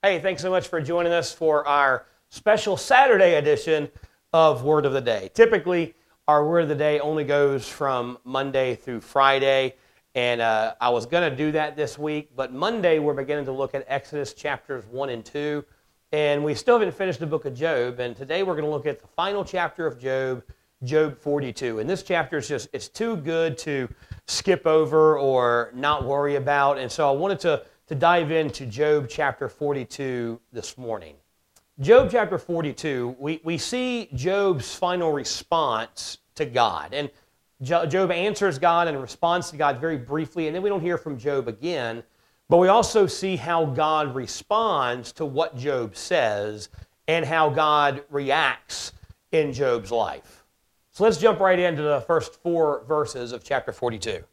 Hey, thanks so much for joining us for our special Saturday edition of Word of the Day. Typically, our Word of the Day only goes from Monday through Friday, and uh, I was going to do that this week, but Monday we're beginning to look at Exodus chapters 1 and 2, and we still haven't finished the book of Job, and today we're going to look at the final chapter of Job, Job 42. And this chapter is just, it's too good to skip over or not worry about, and so I wanted to to dive into Job chapter 42 this morning. Job chapter 42, we, we see Job's final response to God. And Job answers God and responds to God very briefly, and then we don't hear from Job again. But we also see how God responds to what Job says and how God reacts in Job's life. So let's jump right into the first four verses of chapter 42.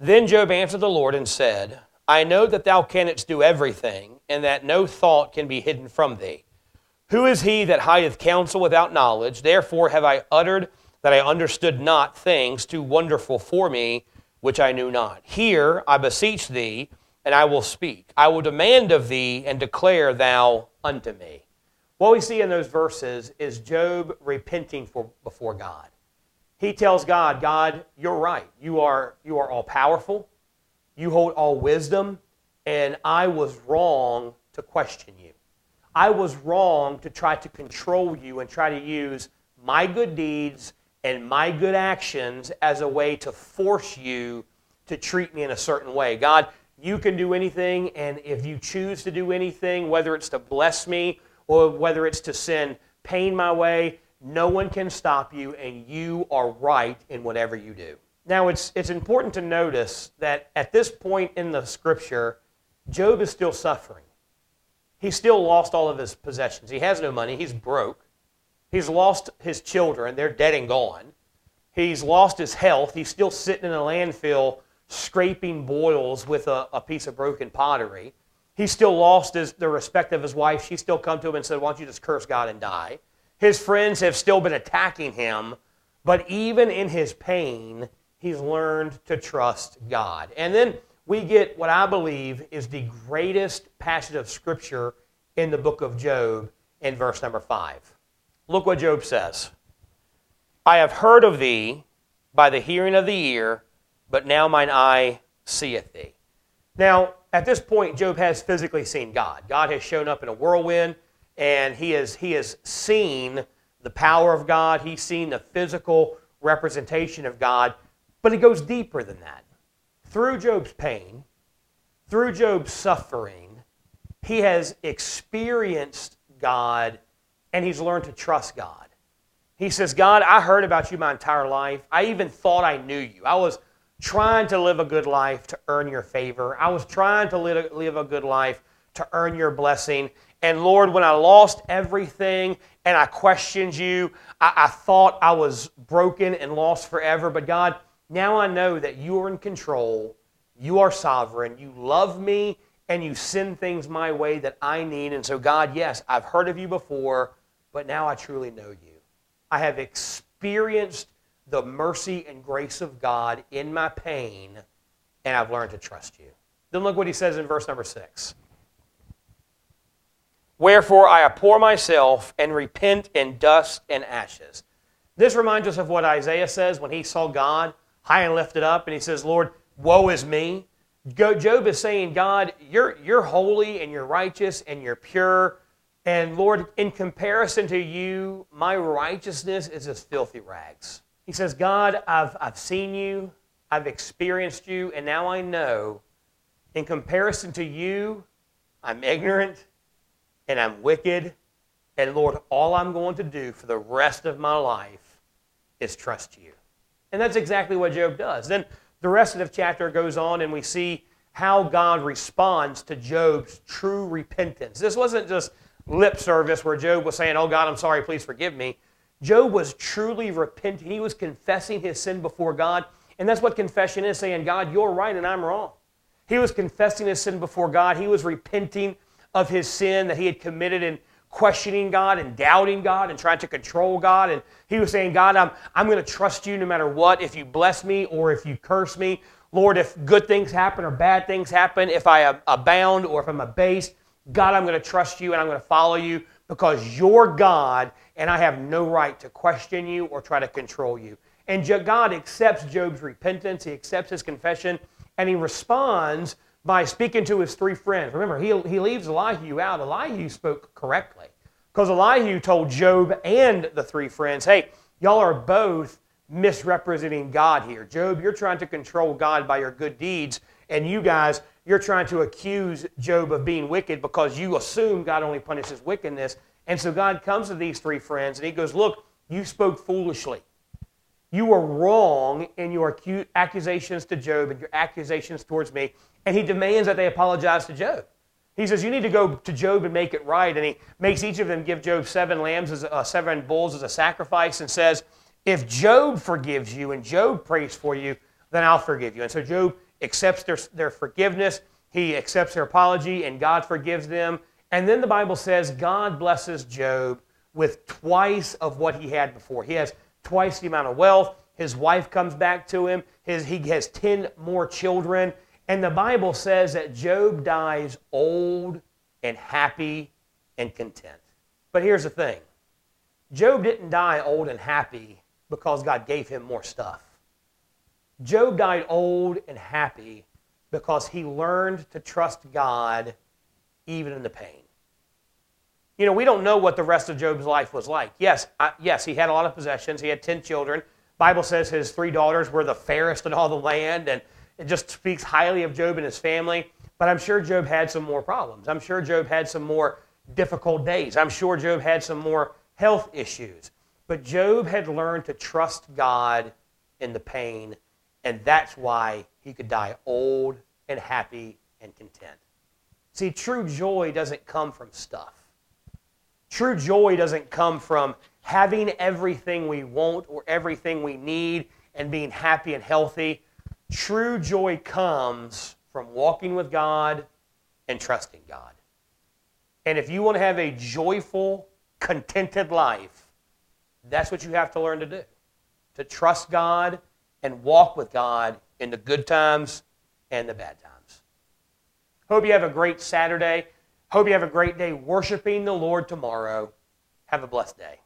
Then Job answered the Lord and said, I know that thou canst do everything, and that no thought can be hidden from thee. Who is he that hideth counsel without knowledge? Therefore have I uttered that I understood not things too wonderful for me, which I knew not. Hear, I beseech thee, and I will speak. I will demand of thee, and declare thou unto me. What we see in those verses is Job repenting for, before God. He tells God, God, you're right. You are, you are all powerful. You hold all wisdom, and I was wrong to question you. I was wrong to try to control you and try to use my good deeds and my good actions as a way to force you to treat me in a certain way. God, you can do anything, and if you choose to do anything, whether it's to bless me or whether it's to send pain my way, no one can stop you, and you are right in whatever you do. Now, it's, it's important to notice that at this point in the scripture, Job is still suffering. He's still lost all of his possessions. He has no money. He's broke. He's lost his children. They're dead and gone. He's lost his health. He's still sitting in a landfill scraping boils with a, a piece of broken pottery. He's still lost his, the respect of his wife. She's still come to him and said, Why don't you just curse God and die? His friends have still been attacking him. But even in his pain, he's learned to trust God. And then we get what I believe is the greatest passage of Scripture in the book of Job in verse number 5. Look what Job says I have heard of thee by the hearing of the ear, but now mine eye seeth thee. Now, at this point, Job has physically seen God. God has shown up in a whirlwind, and he has, he has seen the power of God. He's seen the physical representation of God. But it goes deeper than that. Through Job's pain, through Job's suffering, he has experienced God and he's learned to trust God. He says, God, I heard about you my entire life. I even thought I knew you. I was trying to live a good life to earn your favor. I was trying to live a, good life to earn your blessing. And Lord, when I lost everything and I questioned you, I, I thought I was broken and lost forever. But God, now I know that you are in control, you are sovereign, you love me, and you send things my way that I need. And so, God, yes, I've heard of you before, but now I truly know you. I have experienced the mercy and grace of God in my pain, and I've learned to trust you. Then look what he says in verse number six. Wherefore I abhor myself and repent in dust and ashes. This reminds us of what Isaiah says when he saw God high and lifted up, and he says, Lord, woe is me. Job is saying, God, you're, you're holy and you're righteous and you're pure. And Lord, in comparison to you, my righteousness is as filthy rags. He says, God, I've, I've seen you, I've experienced you, and now I know in comparison to you, I'm ignorant and I'm wicked. And Lord, all I'm going to do for the rest of my life is trust you. And that's exactly what Job does. Then the rest of the chapter goes on, and we see how God responds to Job's true repentance. This wasn't just lip service where Job was saying, Oh God, I'm sorry, please forgive me. Job was truly repenting. He was confessing his sin before God. And that's what confession is saying, God, you're right and I'm wrong. He was confessing his sin before God. He was repenting of his sin that he had committed in questioning God and doubting God and trying to control God. And he was saying, God, I'm, I'm going to trust you no matter what. If you bless me or if you curse me, Lord, if good things happen or bad things happen, if I abound or if I'm abased, God, I'm going to trust you and I'm going to follow you because you're God and I have no right to question you or try to control you. And God accepts Job's repentance, he accepts his confession, and he responds by speaking to his three friends. Remember, he, he leaves Elihu out. Elihu spoke correctly because Elihu told Job and the three friends, hey, y'all are both misrepresenting God here. Job, you're trying to control God by your good deeds, and you guys, you're trying to accuse Job of being wicked because you assume God only punishes wickedness. And so God comes to these three friends and he goes, Look, you spoke foolishly. You were wrong in your accusations to Job and your accusations towards me. And he demands that they apologize to Job. He says, You need to go to Job and make it right. And he makes each of them give Job seven lambs, as, uh, seven bulls as a sacrifice, and says, If Job forgives you and Job prays for you, then I'll forgive you. And so Job accepts their, their forgiveness, he accepts their apology, and God forgives them. And then the Bible says God blesses Job with twice of what he had before. He has twice the amount of wealth. His wife comes back to him. His, he has 10 more children. And the Bible says that Job dies old and happy and content. But here's the thing Job didn't die old and happy because God gave him more stuff. Job died old and happy because he learned to trust God even in the pain. You know, we don't know what the rest of Job's life was like. Yes, I, yes, he had a lot of possessions. He had 10 children. Bible says his three daughters were the fairest in all the land, and it just speaks highly of Job and his family. But I'm sure Job had some more problems. I'm sure Job had some more difficult days. I'm sure Job had some more health issues. But Job had learned to trust God in the pain and that's why he could die old and happy and content. See, true joy doesn't come from stuff. True joy doesn't come from having everything we want or everything we need and being happy and healthy. True joy comes from walking with God and trusting God. And if you want to have a joyful, contented life, that's what you have to learn to do. To trust God and walk with God in the good times and the bad times. Hope you have a great Saturday. Hope you have a great day worshiping the Lord tomorrow. Have a blessed day.